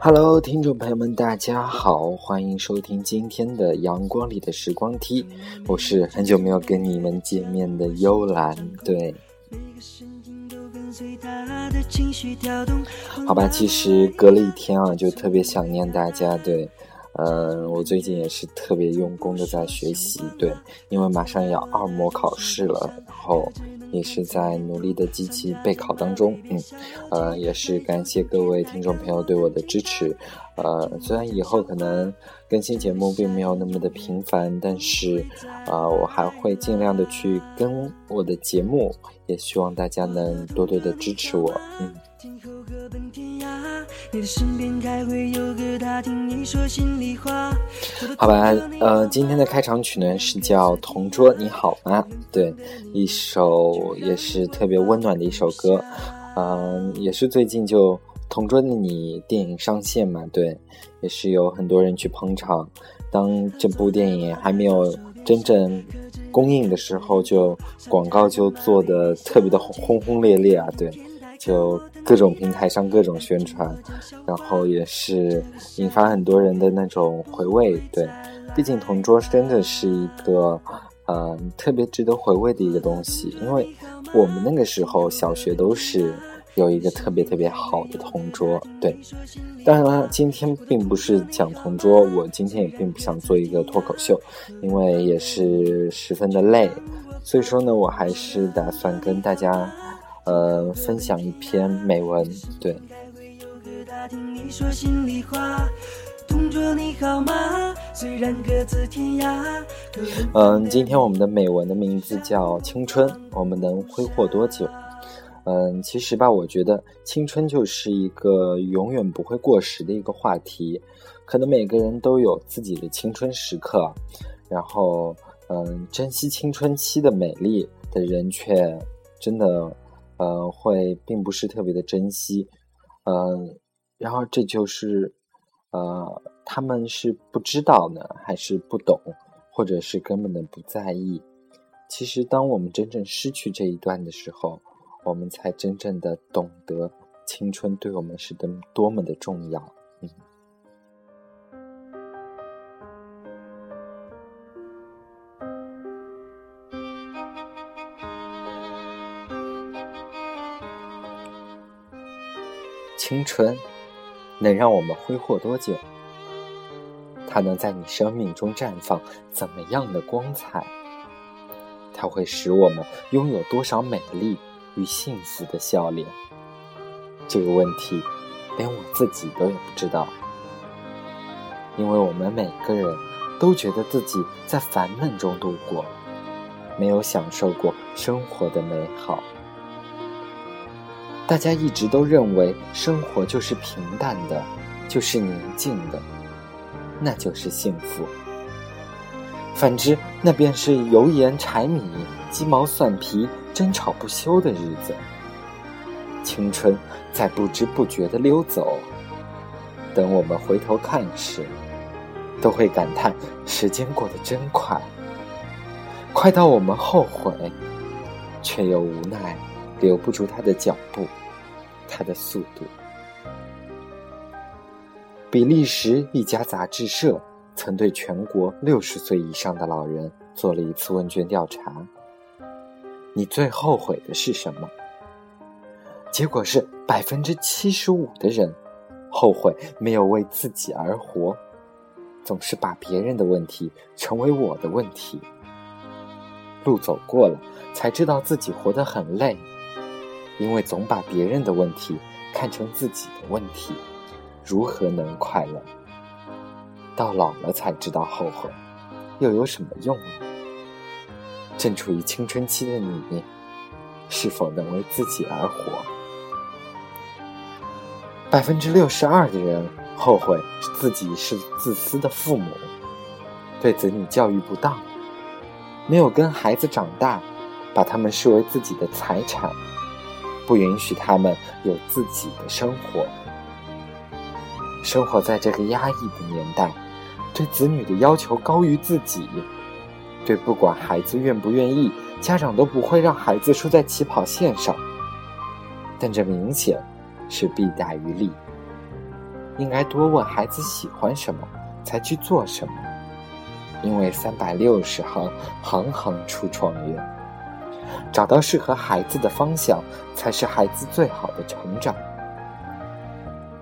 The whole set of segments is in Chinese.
Hello，听众朋友们，大家好，欢迎收听今天的《阳光里的时光梯》，我是很久没有跟你们见面的幽兰。对，好吧，其实隔了一天啊，就特别想念大家。对，嗯，我最近也是特别用功的在学习。对，因为马上要二模考试了，然后。也是在努力的积极备考当中，嗯，呃，也是感谢各位听众朋友对我的支持，呃，虽然以后可能更新节目并没有那么的频繁，但是，呃，我还会尽量的去跟我的节目，也希望大家能多多的支持我，嗯。你的身边该会有个他听你说心里话好吧，呃，今天的开场曲呢是叫《同桌你好吗》，对，一首也是特别温暖的一首歌，嗯，也是最近就《同桌的你》电影上线嘛，对，也是有很多人去捧场。当这部电影还没有真正公映的时候，就广告就做的特别的轰轰烈烈啊，对。就各种平台上各种宣传，然后也是引发很多人的那种回味。对，毕竟同桌真的是一个，嗯，特别值得回味的一个东西。因为我们那个时候小学都是有一个特别特别好的同桌。对，当然了，今天并不是讲同桌，我今天也并不想做一个脱口秀，因为也是十分的累，所以说呢，我还是打算跟大家。呃，分享一篇美文，对。嗯，今天我们的美文的名字叫《青春》，我们能挥霍多久？嗯，其实吧，我觉得青春就是一个永远不会过时的一个话题。可能每个人都有自己的青春时刻，然后，嗯，珍惜青春期的美丽的人却真的。呃，会并不是特别的珍惜，呃，然后这就是，呃，他们是不知道呢，还是不懂，或者是根本的不在意。其实，当我们真正失去这一段的时候，我们才真正的懂得青春对我们是多多么的重要。青春能让我们挥霍多久？它能在你生命中绽放怎么样的光彩？它会使我们拥有多少美丽与幸福的笑脸？这个问题，连我自己都也不知道。因为我们每个人都觉得自己在烦闷中度过，没有享受过生活的美好。大家一直都认为生活就是平淡的，就是宁静的，那就是幸福。反之，那便是油盐柴米、鸡毛蒜皮、争吵不休的日子。青春在不知不觉的溜走，等我们回头看时，都会感叹时间过得真快，快到我们后悔，却又无奈。留不住他的脚步，他的速度。比利时一家杂志社曾对全国六十岁以上的老人做了一次问卷调查：“你最后悔的是什么？”结果是百分之七十五的人后悔没有为自己而活，总是把别人的问题成为我的问题。路走过了，才知道自己活得很累。因为总把别人的问题看成自己的问题，如何能快乐？到老了才知道后悔，又有什么用呢？正处于青春期的你，是否能为自己而活？百分之六十二的人后悔自己是自私的父母，对子女教育不当，没有跟孩子长大，把他们视为自己的财产。不允许他们有自己的生活。生活在这个压抑的年代，对子女的要求高于自己，对不管孩子愿不愿意，家长都不会让孩子输在起跑线上。但这明显是弊大于利。应该多问孩子喜欢什么，才去做什么。因为三百六十行，行行出状元。找到适合孩子的方向，才是孩子最好的成长。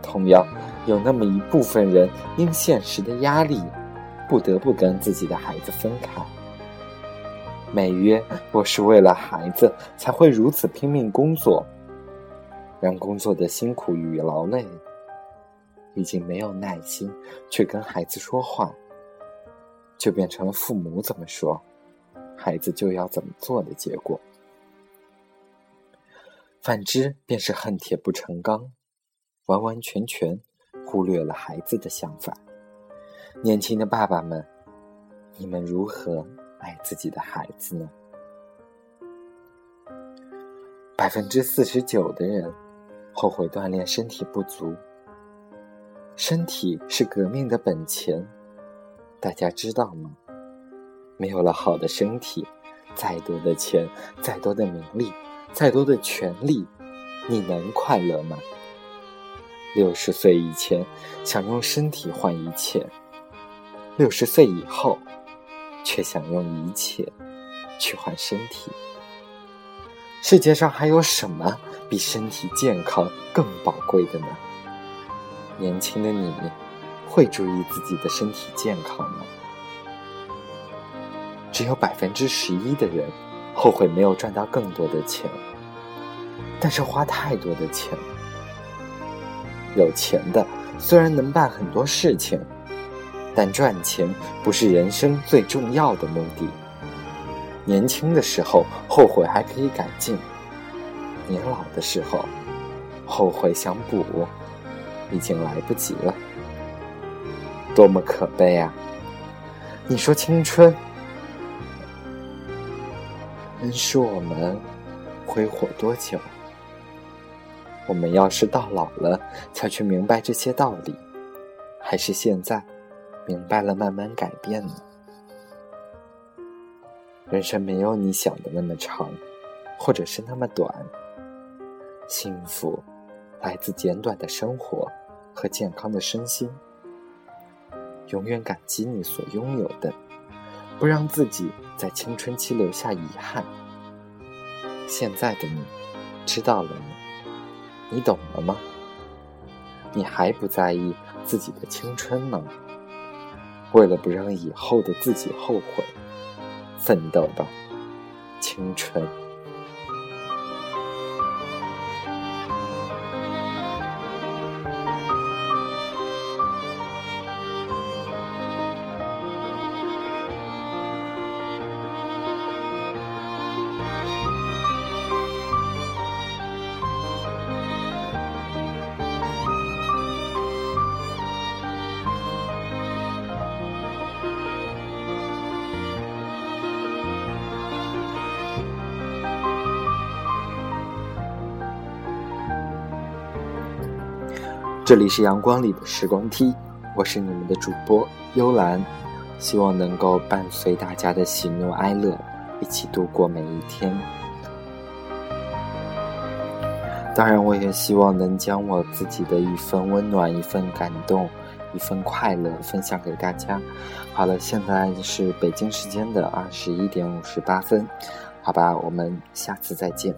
同样，有那么一部分人因现实的压力，不得不跟自己的孩子分开。美曰：“我是为了孩子才会如此拼命工作，让工作的辛苦与劳累，已经没有耐心去跟孩子说话，就变成了父母怎么说，孩子就要怎么做的结果。反之，便是恨铁不成钢，完完全全忽略了孩子的想法。年轻的爸爸们，你们如何？”爱自己的孩子呢？百分之四十九的人后悔锻炼身体不足。身体是革命的本钱，大家知道吗？没有了好的身体，再多的钱、再多的名利、再多的权利，你能快乐吗？六十岁以前想用身体换一切，六十岁以后。却想用一切去换身体。世界上还有什么比身体健康更宝贵的呢？年轻的你，会注意自己的身体健康吗？只有百分之十一的人后悔没有赚到更多的钱，但是花太多的钱。有钱的虽然能办很多事情。但赚钱不是人生最重要的目的。年轻的时候后悔还可以改进，年老的时候后悔想补，已经来不及了，多么可悲啊！你说青春能使我们挥霍多久？我们要是到老了才去明白这些道理，还是现在？明白了，慢慢改变呢。人生没有你想的那么长，或者是那么短。幸福来自简短的生活和健康的身心。永远感激你所拥有的，不让自己在青春期留下遗憾。现在的你，知道了吗？你懂了吗？你还不在意自己的青春吗？为了不让以后的自己后悔，奋斗吧，青春。这里是阳光里的时光梯，我是你们的主播幽兰，希望能够伴随大家的喜怒哀乐，一起度过每一天。当然，我也希望能将我自己的一份温暖、一份感动、一份快乐分享给大家。好了，现在是北京时间的二十一点五十八分，好吧，我们下次再见。